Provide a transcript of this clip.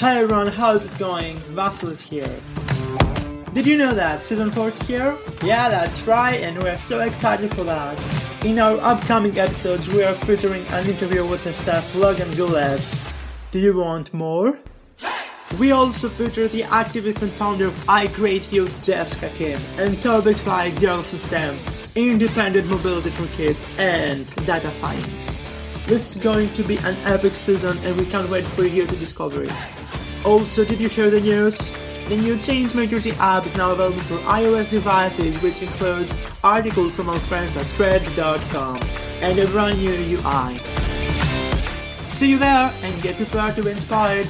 Hi everyone, how's it going? Vasil is here. Did you know that Season 4 is here? Yeah, that's right, and we're so excited for that. In our upcoming episodes, we are featuring an interview with the chef Logan Guleff. Do you want more? We also feature the activist and founder of I-CREATE YOUTH Jessica Kim and topics like girls in STEM, independent mobility for kids, and data science. This is going to be an epic season and we can't wait for you to discover it. Also, did you hear the news? The new ChangemakerZ app is now available for iOS devices which includes articles from our friends at Thred.com and a brand new UI. See you there and get prepared to be inspired.